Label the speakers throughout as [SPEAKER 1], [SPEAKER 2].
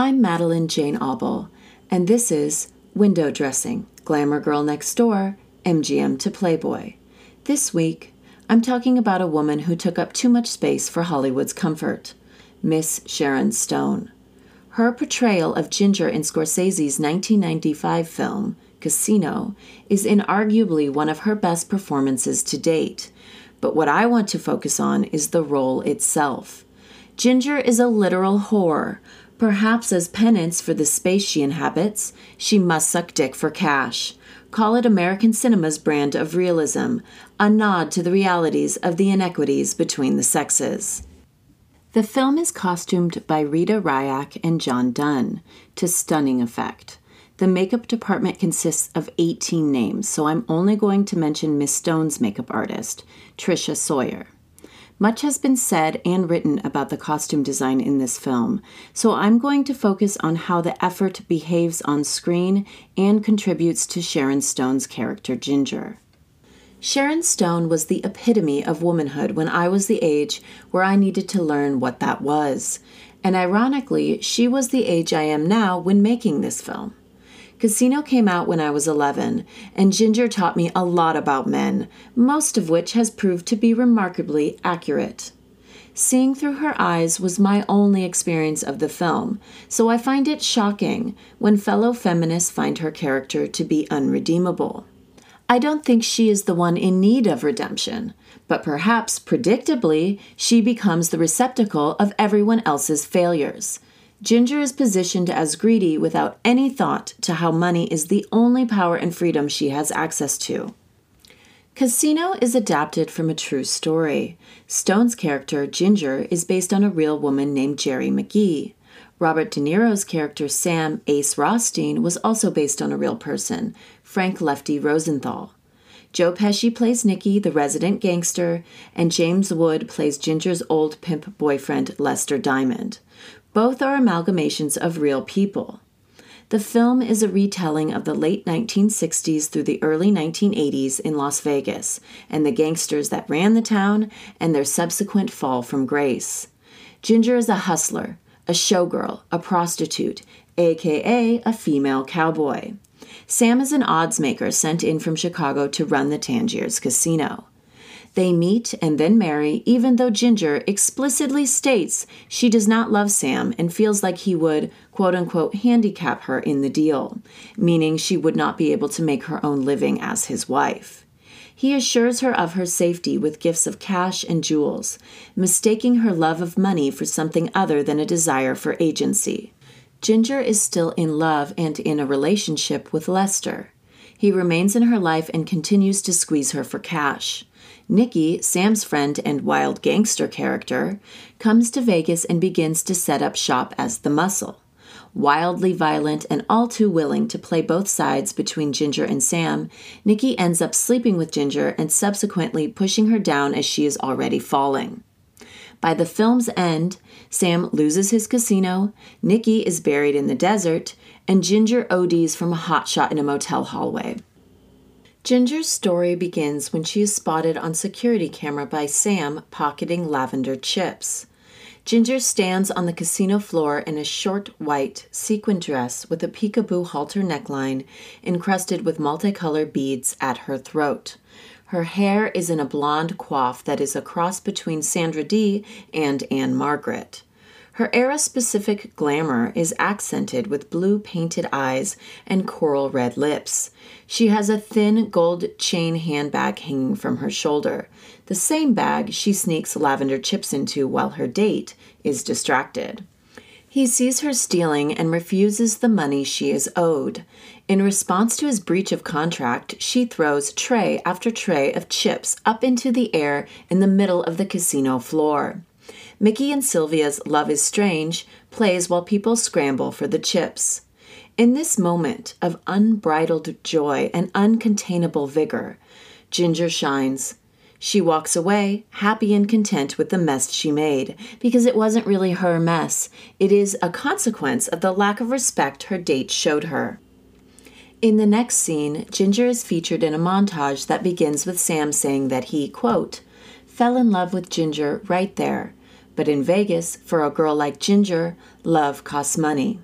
[SPEAKER 1] I'm Madelaine Jane Auble, and this is Window Dressing Glamour Girl Next Door, MGM to Playboy. This week, I'm talking about a woman who took up too much space for Hollywood's comfort Miss Sharon Stone. Her portrayal of Ginger in Scorsese's 1995 film, Casino, is inarguably one of her best performances to date. But what I want to focus on is the role itself. Ginger is a literal whore. Perhaps as penance for the space she inhabits, she must suck dick for cash. Call it American cinema's brand of realism, a nod to the realities of the inequities between the sexes. The film is costumed by Rita Ryack and John Dunn to stunning effect. The makeup department consists of 18 names, so I'm only going to mention Miss Stone's makeup artist, Tricia Sawyer. Much has been said and written about the costume design in this film, so I'm going to focus on how the effort behaves on screen and contributes to Sharon Stone's character Ginger. Sharon Stone was the epitome of womanhood when I was the age where I needed to learn what that was. And ironically, she was the age I am now when making this film. Casino came out when I was 11, and Ginger taught me a lot about men, most of which has proved to be remarkably accurate. Seeing through her eyes was my only experience of the film, so I find it shocking when fellow feminists find her character to be unredeemable. I don't think she is the one in need of redemption, but perhaps predictably, she becomes the receptacle of everyone else's failures. Ginger is positioned as greedy without any thought to how money is the only power and freedom she has access to. Casino is adapted from a true story. Stone's character, Ginger, is based on a real woman named Geri McGee. Robert De Niro's character, Sam Ace Rothstein, was also based on a real person, Frank Lefty Rosenthal. Joe Pesci plays Nicky, the resident gangster, and James Wood plays Ginger's old pimp boyfriend, Lester Diamond. Both are amalgamations of real people. The film is a retelling of the late 1960s through the early 1980s in Las Vegas and the gangsters that ran the town and their subsequent fall from grace. Ginger is a hustler, a showgirl, a prostitute, aka a female cowboy. Sam is an odds maker sent in from Chicago to run the Tangiers casino. They meet and then marry, even though Ginger explicitly states she does not love Sam and feels like he would, quote unquote, handicap her in the deal, meaning she would not be able to make her own living as his wife. He assures her of her safety with gifts of cash and jewels, mistaking her love of money for something other than a desire for agency. Ginger is still in love and in a relationship with Lester. He remains in her life and continues to squeeze her for cash. Nicky, Sam's friend and wild gangster character, comes to Vegas and begins to set up shop as the muscle. Wildly violent and all too willing to play both sides between Ginger and Sam, Nicky ends up sleeping with Ginger and subsequently pushing her down as she is already falling. By the film's end, Sam loses his casino, Nicky is buried in the desert, and Ginger ODs from a hotshot in a motel hallway. Ginger's story begins when she is spotted on security camera by Sam pocketing lavender chips. Ginger stands on the casino floor in a short white sequin dress with a peekaboo halter neckline encrusted with multicolored beads at her throat. Her hair is in a blonde coif that is a cross between Sandra Dee and Ann-Margret. Her era specific glamour is accented with blue painted eyes and coral red lips. She has a thin gold chain handbag hanging from her shoulder, the same bag she sneaks lavender chips into while her date is distracted. He sees her stealing and refuses the money she is owed. In response to his breach of contract, she throws tray after tray of chips up into the air in the middle of the casino floor. Mickey and Sylvia's Love is Strange plays while people scramble for the chips. In this moment of unbridled joy and uncontainable vigor, Ginger shines. She walks away, happy and content with the mess she made, because it wasn't really her mess. It is a consequence of the lack of respect her date showed her. In the next scene, Ginger is featured in a montage that begins with Sam saying that he, quote, fell in love with Ginger right there but in Vegas, for a girl like Ginger, love costs money.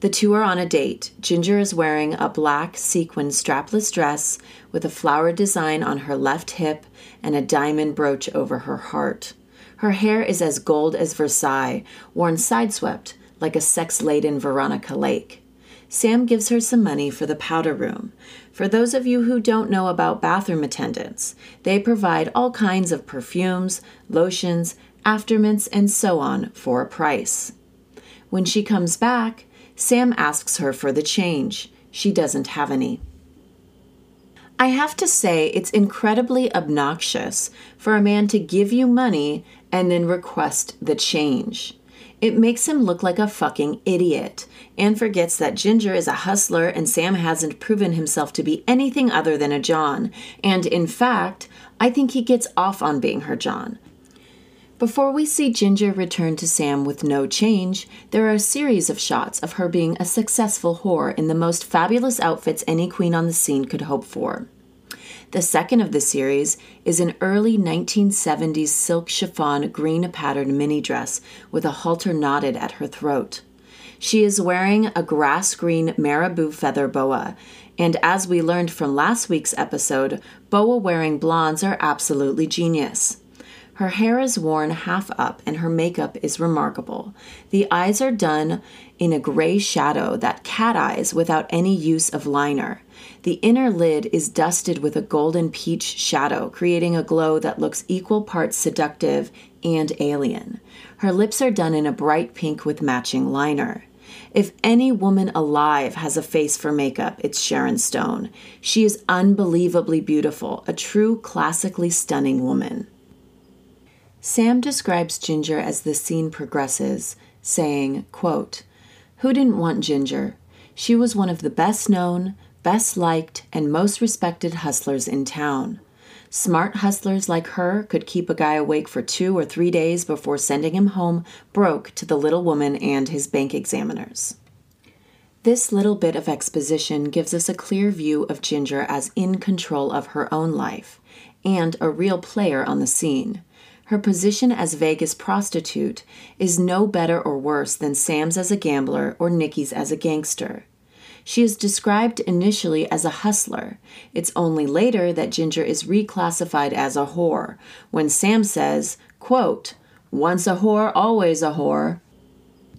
[SPEAKER 1] The two are on a date. Ginger is wearing a black sequin strapless dress with a flower design on her left hip and a diamond brooch over her heart. Her hair is as gold as Versailles, worn sideswept like a sex laden Veronica Lake. Sam gives her some money for the powder room. For those of you who don't know about bathroom attendants, they provide all kinds of perfumes, lotions, aftermints, and so on for a price. When she comes back, Sam asks her for the change. She doesn't have any. I have to say, it's incredibly obnoxious for a man to give you money and then request the change. It makes him look like a fucking idiot and forgets that Ginger is a hustler and Sam hasn't proven himself to be anything other than a John. And in fact, I think he gets off on being her John. Before we see Ginger return to Sam with no change, there are a series of shots of her being a successful whore in the most fabulous outfits any queen on the scene could hope for. The second of the series is an early 1970s silk chiffon green patterned mini dress with a halter knotted at her throat. She is wearing a grass green marabou feather boa, and as we learned from last week's episode, boa wearing blondes are absolutely genius. Her hair is worn half up and her makeup is remarkable. The eyes are done in a gray shadow that cat eyes without any use of liner. The inner lid is dusted with a golden peach shadow, creating a glow that looks equal parts seductive and alien. Her lips are done in a bright pink with matching liner. If any woman alive has a face for makeup, it's Sharon Stone. She is unbelievably beautiful, a true classically stunning woman. Sam describes Ginger as the scene progresses, saying, quote, Who didn't want Ginger? She was one of the best known, best liked, and most respected hustlers in town. Smart hustlers like her could keep a guy awake for two or three days before sending him home broke to the little woman and his bank examiners. This little bit of exposition gives us a clear view of Ginger as in control of her own life and a real player on the scene. Her position as Vegas prostitute is no better or worse than Sam's as a gambler or Nicky's as a gangster. She is described initially as a hustler. It's only later that Ginger is reclassified as a whore, when Sam says, quote, Once a whore, always a whore.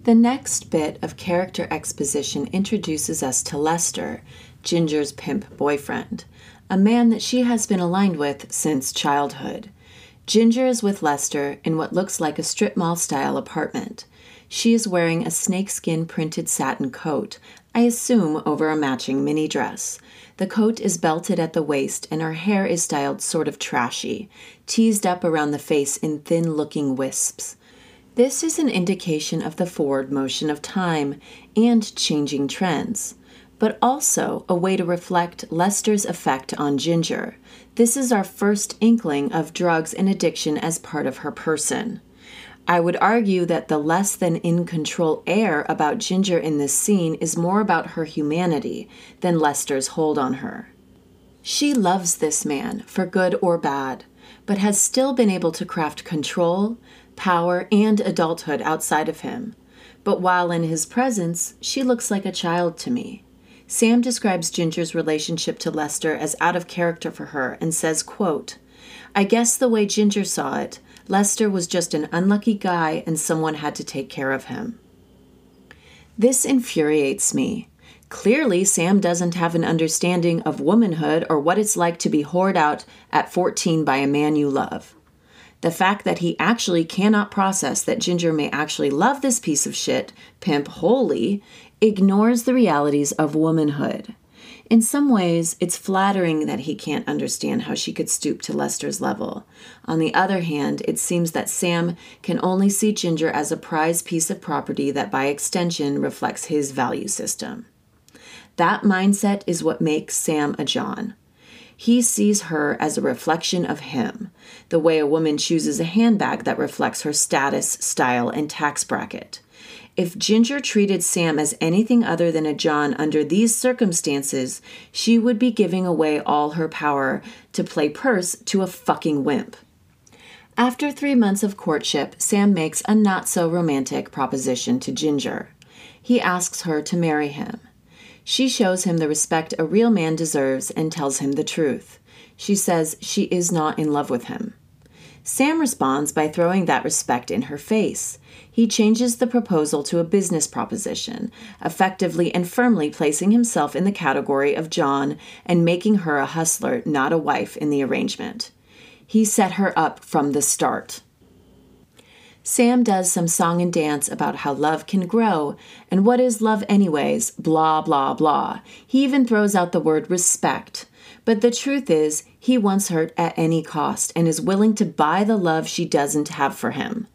[SPEAKER 1] The next bit of character exposition introduces us to Lester, Ginger's pimp boyfriend, a man that she has been aligned with since childhood. Ginger is with Lester in what looks like a strip mall style apartment. She is wearing a snakeskin printed satin coat, I assume over a matching mini dress. The coat is belted at the waist and her hair is styled sort of trashy, teased up around the face in thin looking wisps. This is an indication of the forward motion of time and changing trends, but also a way to reflect Lester's effect on Ginger. This is our first inkling of drugs and addiction as part of her person. I would argue that the less than in control air about Ginger in this scene is more about her humanity than Lester's hold on her. She loves this man, for good or bad, but has still been able to craft control, power, and adulthood outside of him. But while in his presence, she looks like a child to me. Sam describes Ginger's relationship to Lester as out of character for her and says, quote, I guess the way Ginger saw it, Lester was just an unlucky guy and someone had to take care of him. This infuriates me. Clearly, Sam doesn't have an understanding of womanhood or what it's like to be whored out at 14 by a man you love. The fact that he actually cannot process that Ginger may actually love this piece of shit, pimp wholly, ignores the realities of womanhood. In some ways, it's flattering that he can't understand how she could stoop to Lester's level. On the other hand, it seems that Sam can only see Ginger as a prized piece of property that by extension reflects his value system. That mindset is what makes Sam a John. He sees her as a reflection of him, the way a woman chooses a handbag that reflects her status, style, and tax bracket. If Ginger treated Sam as anything other than a John under these circumstances, she would be giving away all her power to play purse to a fucking wimp. After three months of courtship, Sam makes a not so romantic proposition to Ginger. he asks her to marry him. She shows him the respect a real man deserves and tells him the truth. She says she is not in love with him. Sam responds by throwing that respect in her face. He changes the proposal to a business proposition, effectively and firmly placing himself in the category of John and making her a hustler, not a wife, in the arrangement. He set her up from the start. Sam does some song and dance about how love can grow and what is love, anyways, blah, blah, blah. He even throws out the word respect. But the truth is, he wants her at any cost and is willing to buy the love she doesn't have for him.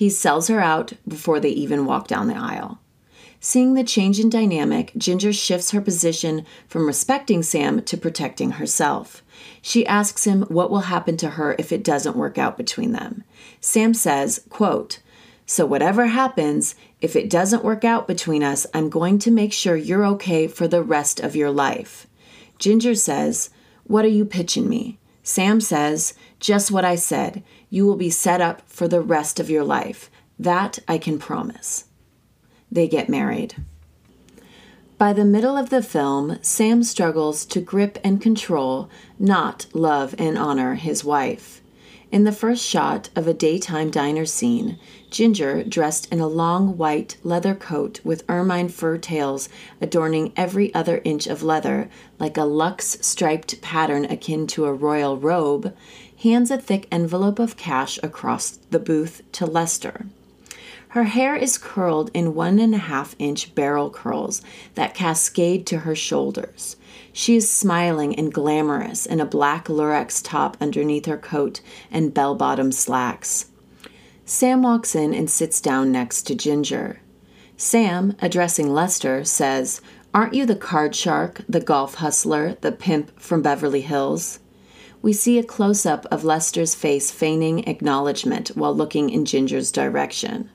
[SPEAKER 1] He sells her out before they even walk down the aisle. Seeing the change in dynamic, Ginger shifts her position from respecting Sam to protecting herself. She asks him what will happen to her if it doesn't work out between them. Sam says, quote, So whatever happens, if it doesn't work out between us, I'm going to make sure you're okay for the rest of your life. Ginger says, What are you pitching me? Sam says, Just what I said. You will be set up for the rest of your life. That I can promise. They get married. By the middle of the film, Sam struggles to grip and control, not love and honor his wife. In the first shot of a daytime diner scene, Ginger, dressed in a long white leather coat with ermine fur tails adorning every other inch of leather, like a luxe striped pattern akin to a royal robe, hands a thick envelope of cash across the booth to Lester. Her hair is curled in one and a half inch barrel curls that cascade to her shoulders. She is smiling and glamorous in a black lurex top underneath her coat and bell bottom slacks. Sam walks in and sits down next to Ginger. Sam, addressing Lester, says, Aren't you the card shark, the golf hustler, the pimp from Beverly Hills? we see a close up of Lester's face feigning acknowledgement while looking in Ginger's direction.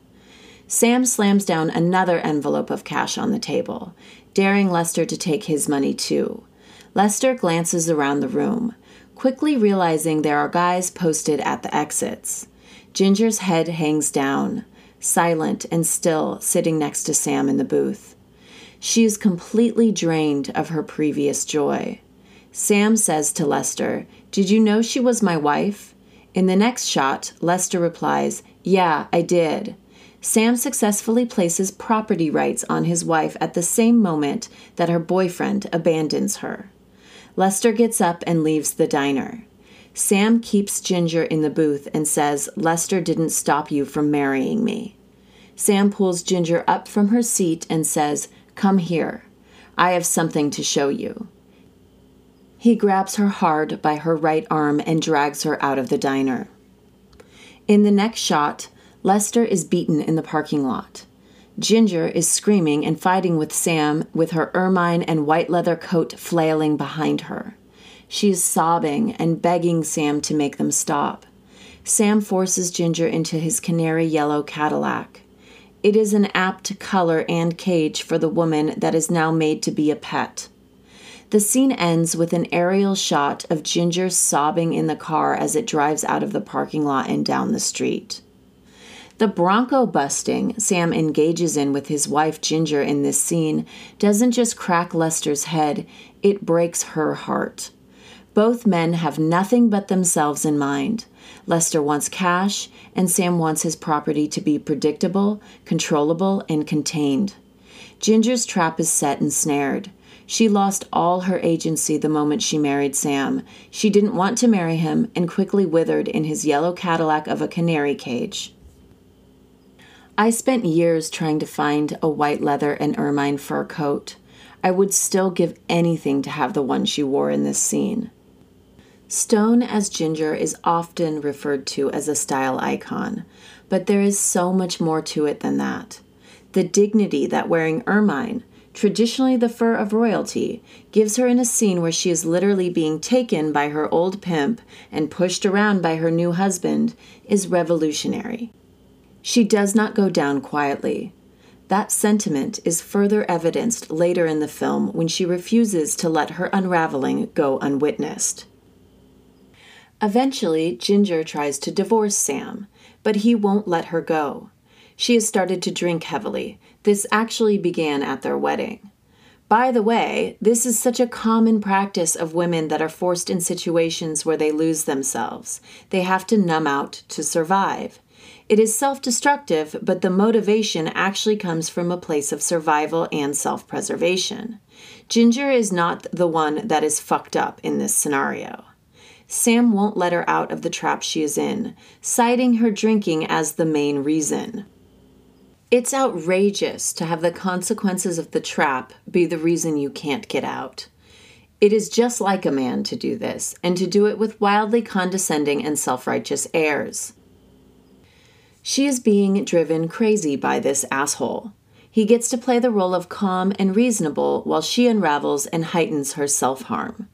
[SPEAKER 1] Sam slams down another envelope of cash on the table, daring Lester to take his money too. Lester glances around the room, quickly realizing there are guys posted at the exits. Ginger's head hangs down, silent and still, sitting next to Sam in the booth. She is completely drained of her previous joy. Sam says to Lester, Did you know she was my wife? In the next shot, Lester replies, Yeah, I did. Sam successfully places property rights on his wife at the same moment that her boyfriend abandons her. Lester gets up and leaves the diner. Sam keeps Ginger in the booth and says, Lester didn't stop you from marrying me. Sam pulls Ginger up from her seat and says, Come here. I have something to show you. He grabs her hard by her right arm and drags her out of the diner. In the next shot, Lester is beaten in the parking lot. Ginger is screaming and fighting with Sam with her ermine and white leather coat flailing behind her. She is sobbing and begging Sam to make them stop. Sam forces Ginger into his canary yellow Cadillac. It is an apt color and cage for the woman that is now made to be a pet. The scene ends with an aerial shot of Ginger sobbing in the car as it drives out of the parking lot and down the street. The bronco busting Sam engages in with his wife Ginger in this scene doesn't just crack Lester's head, it breaks her heart. Both men have nothing but themselves in mind. Lester wants cash, and Sam wants his property to be predictable, controllable, and contained. Ginger's trap is set and snared. She lost all her agency the moment she married Sam. She didn't want to marry him and quickly withered in his yellow Cadillac of a canary cage. I spent years trying to find a white leather and ermine fur coat. I would still give anything to have the one she wore in this scene. Stone as Ginger is often referred to as a style icon, but there is so much more to it than that. The dignity that wearing ermine, traditionally the fur of royalty, gives her in a scene where she is literally being taken by her old pimp and pushed around by her new husband is revolutionary. She does not go down quietly. That sentiment is further evidenced later in the film when she refuses to let her unraveling go unwitnessed. Eventually, Ginger tries to divorce Sam, but he won't let her go. She has started to drink heavily. This actually began at their wedding. By the way, this is such a common practice of women that are forced in situations where they lose themselves. They have to numb out to survive. It is self destructive, but the motivation actually comes from a place of survival and self preservation. Ginger is not the one that is fucked up in this scenario. Sam won't let her out of the trap she is in, citing her drinking as the main reason. It's outrageous to have the consequences of the trap be the reason you can't get out. It is just like a man to do this, and to do it with wildly condescending and self righteous airs. She is being driven crazy by this asshole. He gets to play the role of calm and reasonable while she unravels and heightens her self harm.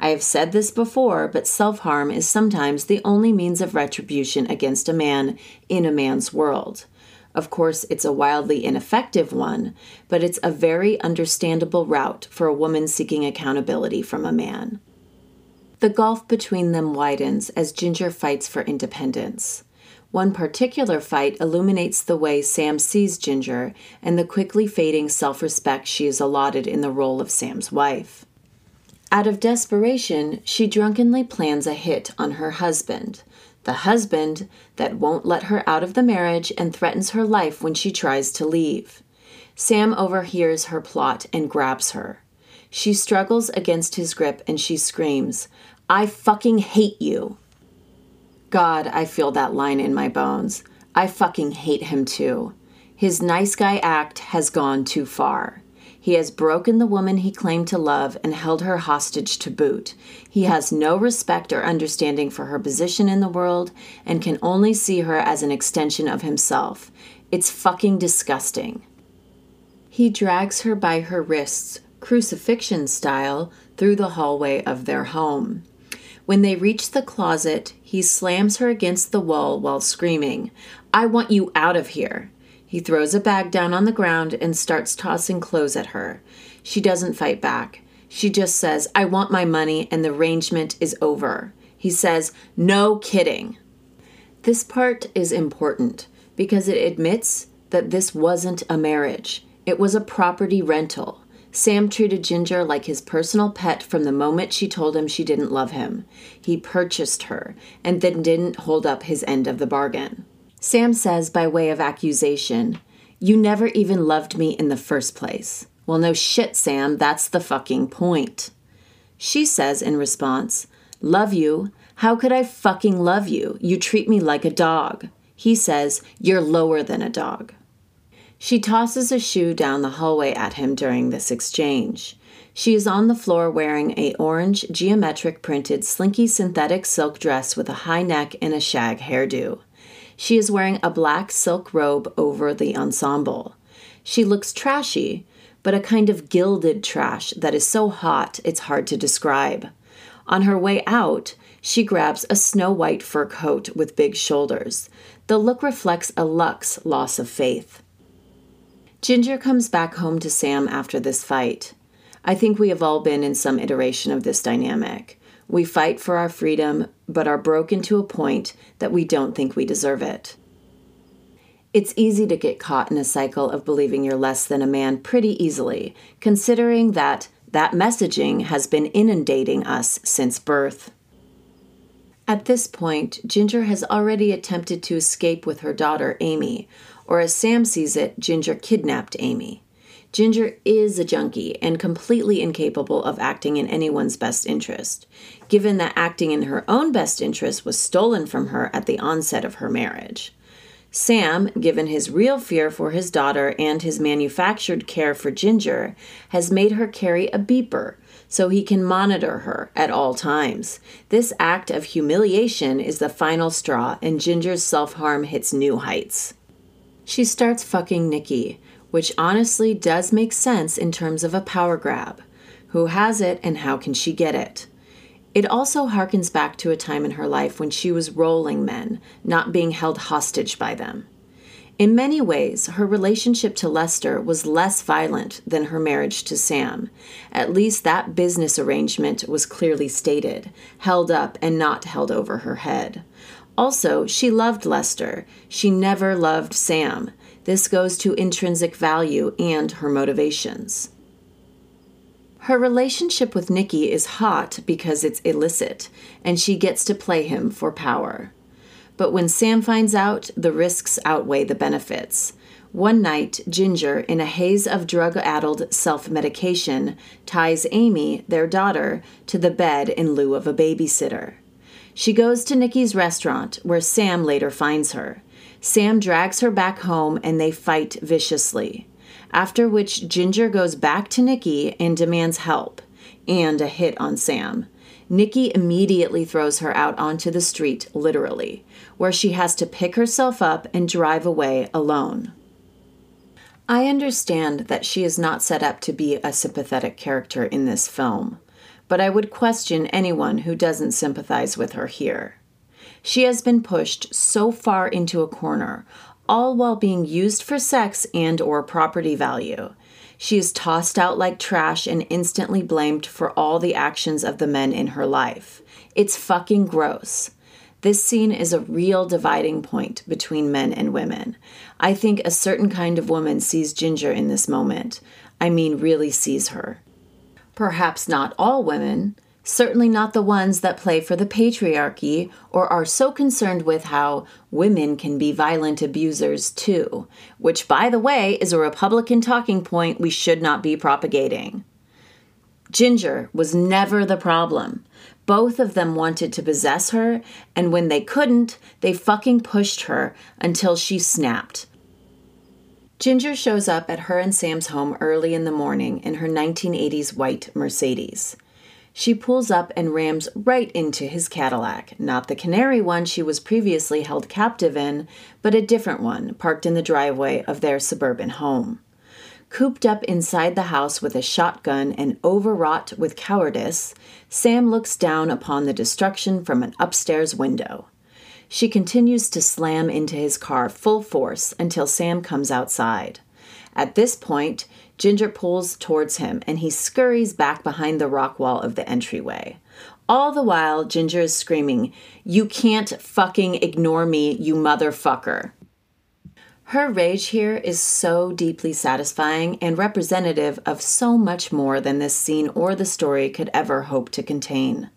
[SPEAKER 1] I have said this before, but self harm is sometimes the only means of retribution against a man in a man's world. Of course, it's a wildly ineffective one, but it's a very understandable route for a woman seeking accountability from a man. The gulf between them widens as Ginger fights for independence. One particular fight illuminates the way Sam sees Ginger and the quickly fading self respect she is allotted in the role of Sam's wife. Out of desperation, she drunkenly plans a hit on her husband, the husband that won't let her out of the marriage and threatens her life when she tries to leave. Sam overhears her plot and grabs her. She struggles against his grip and she screams, I fucking hate you. God, I feel that line in my bones. I fucking hate him too. His nice guy act has gone too far. He has broken the woman he claimed to love and held her hostage to boot. He has no respect or understanding for her position in the world and can only see her as an extension of himself. It's fucking disgusting. He drags her by her wrists, crucifixion style, through the hallway of their home. When they reach the closet, he slams her against the wall while screaming, I want you out of here. He throws a bag down on the ground and starts tossing clothes at her. She doesn't fight back. She just says, I want my money and the arrangement is over. He says, No kidding. This part is important because it admits that this wasn't a marriage, it was a property rental. Sam treated Ginger like his personal pet from the moment she told him she didn't love him. He purchased her and then didn't hold up his end of the bargain. Sam says, by way of accusation, You never even loved me in the first place. Well, no shit, Sam, that's the fucking point. She says in response, Love you? How could I fucking love you? You treat me like a dog. He says, You're lower than a dog. She tosses a shoe down the hallway at him during this exchange. She is on the floor wearing a orange geometric printed slinky synthetic silk dress with a high neck and a shag hairdo. She is wearing a black silk robe over the ensemble. She looks trashy, but a kind of gilded trash that is so hot it's hard to describe. On her way out, she grabs a snow white fur coat with big shoulders. The look reflects a Lux loss of faith. Ginger comes back home to Sam after this fight. I think we have all been in some iteration of this dynamic. We fight for our freedom, but are broken to a point that we don't think we deserve it. It's easy to get caught in a cycle of believing you're less than a man pretty easily, considering that that messaging has been inundating us since birth. At this point, Ginger has already attempted to escape with her daughter, Amy, or as Sam sees it, Ginger kidnapped Amy. Ginger is a junkie and completely incapable of acting in anyone's best interest, given that acting in her own best interest was stolen from her at the onset of her marriage. Sam, given his real fear for his daughter and his manufactured care for Ginger, has made her carry a beeper so he can monitor her at all times. This act of humiliation is the final straw, and Ginger's self harm hits new heights. She starts fucking Nicky, which honestly does make sense in terms of a power grab. Who has it and how can she get it? It also harkens back to a time in her life when she was rolling men, not being held hostage by them. In many ways, her relationship to Lester was less violent than her marriage to Sam. At least that business arrangement was clearly stated, held up and not held over her head. Also, she loved Lester. She never loved Sam. This goes to intrinsic value and her motivations. Her relationship with Nicky is hot because it's illicit, and she gets to play him for power. But when Sam finds out, the risks outweigh the benefits. One night, Ginger, in a haze of drug addled self medication, ties Amy, their daughter, to the bed in lieu of a babysitter. She goes to Nicky's restaurant, where Sam later finds her. Sam drags her back home and they fight viciously. After which, Ginger goes back to Nicky and demands help and a hit on Sam. Nicky immediately throws her out onto the street, literally, where she has to pick herself up and drive away alone. I understand that she is not set up to be a sympathetic character in this film, but I would question anyone who doesn't sympathize with her here. She has been pushed so far into a corner, all while being used for sex and or property value. She is tossed out like trash and instantly blamed for all the actions of the men in her life. It's fucking gross. This scene is a real dividing point between men and women. I think a certain kind of woman sees Ginger in this moment. I mean, really sees her. Perhaps not all women, certainly not the ones that play for the patriarchy or are so concerned with how women can be violent abusers too, which, by the way, is a Republican talking point we should not be propagating. Ginger was never the problem. Both of them wanted to possess her, and when they couldn't, they fucking pushed her until she snapped. Ginger shows up at her and Sam's home early in the morning in her 1980s white Mercedes. She pulls up and rams right into his Cadillac, not the canary one she was previously held captive in, but a different one parked in the driveway of their suburban home. Cooped up inside the house with a shotgun and overwrought with cowardice, Sam looks down upon the destruction from an upstairs window. She continues to slam into his car full force until Sam comes outside. At this point, Ginger pulls towards him and he scurries back behind the rock wall of the entryway. All the while, Ginger is screaming, You can't fucking ignore me, you motherfucker. Her rage here is so deeply satisfying and representative of so much more than this scene or the story could ever hope to contain.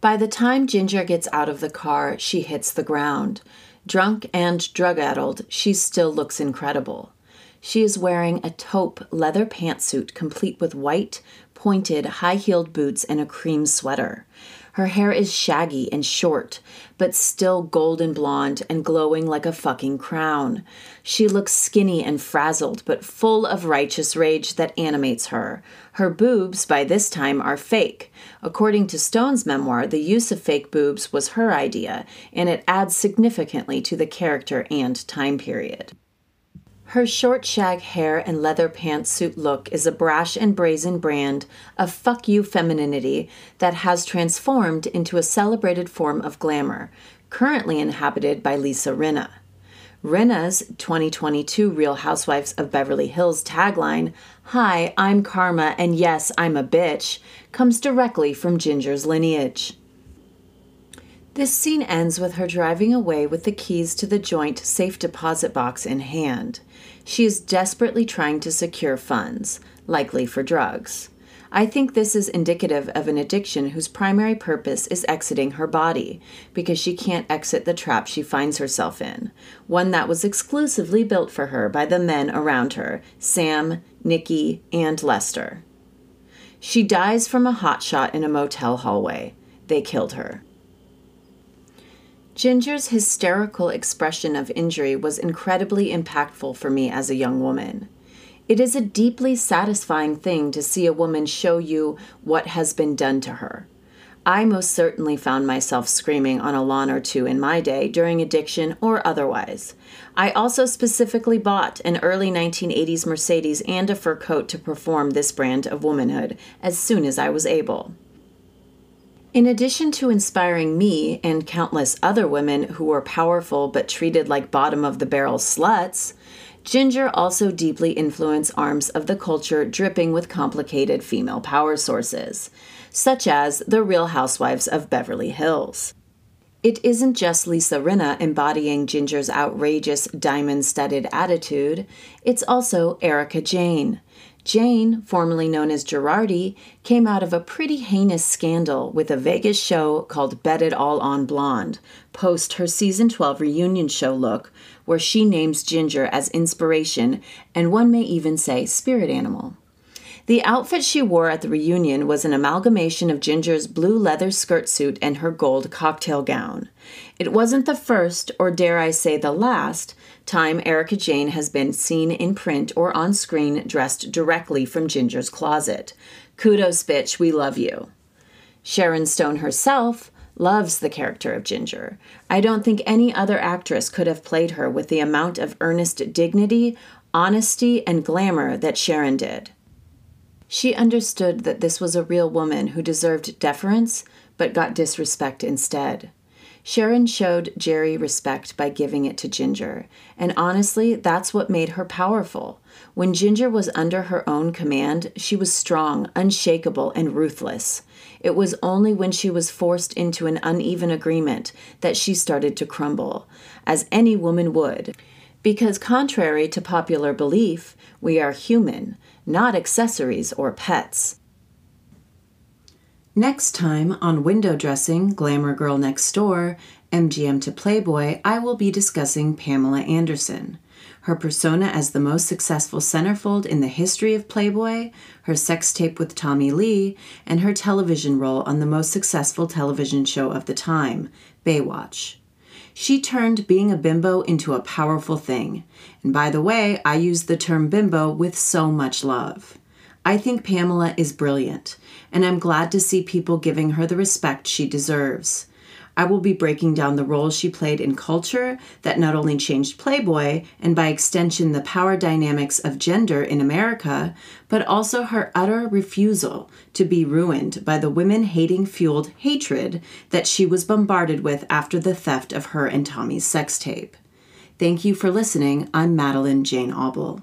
[SPEAKER 1] By the time Ginger gets out of the car, she hits the ground. Drunk and drug addled, she still looks incredible. She is wearing a taupe leather pantsuit complete with white, pointed, high heeled boots and a cream sweater. Her hair is shaggy and short, but still golden blonde and glowing like a fucking crown. She looks skinny and frazzled, but full of righteous rage that animates her. Her boobs, by this time, are fake. According to Stone's memoir, the use of fake boobs was her idea, and it adds significantly to the character and time period. Her short shag hair and leather pantsuit look is a brash and brazen brand of fuck you femininity that has transformed into a celebrated form of glamour, currently inhabited by Lisa Rinna. Rinna's 2022 Real Housewives of Beverly Hills tagline, Hi, I'm Karma, and yes, I'm a bitch, comes directly from Ginger's lineage. This scene ends with her driving away with the keys to the joint safe deposit box in hand. She is desperately trying to secure funds, likely for drugs. I think this is indicative of an addiction whose primary purpose is exiting her body because she can't exit the trap she finds herself in, one that was exclusively built for her by the men around her Sam, Nicky, and Lester. She dies from a hot shot in a motel hallway. They killed her. Ginger's hysterical expression of injury was incredibly impactful for me as a young woman. It is a deeply satisfying thing to see a woman show you what has been done to her. I most certainly found myself screaming on a lawn or two in my day during addiction or otherwise. I also specifically bought an early 1980s Mercedes and a fur coat to perform this brand of womanhood as soon as I was able. In addition to inspiring me and countless other women who were powerful but treated like bottom of the barrel sluts, Ginger also deeply influenced arms of the culture dripping with complicated female power sources, such as the Real Housewives of Beverly Hills. It isn't just Lisa Rinna embodying Ginger's outrageous diamond studded attitude, it's also Erika Jayne. Jayne, formerly known as Girardi, came out of a pretty heinous scandal with a Vegas show called Bet It All on Blonde, post her season 12 reunion show look, where she names Ginger as inspiration and one may even say spirit animal. The outfit she wore at the reunion was an amalgamation of Ginger's blue leather skirt suit and her gold cocktail gown. It wasn't the first, or dare I say the last, time Erika Jayne has been seen in print or on screen dressed directly from Ginger's closet. Kudos, bitch, we love you. Sharon Stone herself loves the character of Ginger. I don't think any other actress could have played her with the amount of earnest dignity, honesty, and glamour that Sharon did. She understood that this was a real woman who deserved deference but got disrespect instead. Sharon showed Geri respect by giving it to Ginger, and honestly, that's what made her powerful. When Ginger was under her own command, she was strong, unshakable, and ruthless. It was only when she was forced into an uneven agreement that she started to crumble, as any woman would. Because, contrary to popular belief, we are human, not accessories or pets. Next time on Window Dressing Glamour Girl Next Door, MGM to Playboy, I will be discussing Pamela Anderson. Her persona as the most successful centerfold in the history of Playboy, her sex tape with Tommy Lee, and her television role on the most successful television show of the time, Baywatch. She turned being a bimbo into a powerful thing. And by the way, I use the term bimbo with so much love. I think Pamela is brilliant, and I'm glad to see people giving her the respect she deserves. I will be breaking down the role she played in culture that not only changed Playboy and by extension the power dynamics of gender in America, but also her utter refusal to be ruined by the women hating fueled hatred that she was bombarded with after the theft of her and Tommy's sex tape. Thank you for listening. I'm Madelaine Jane Auble.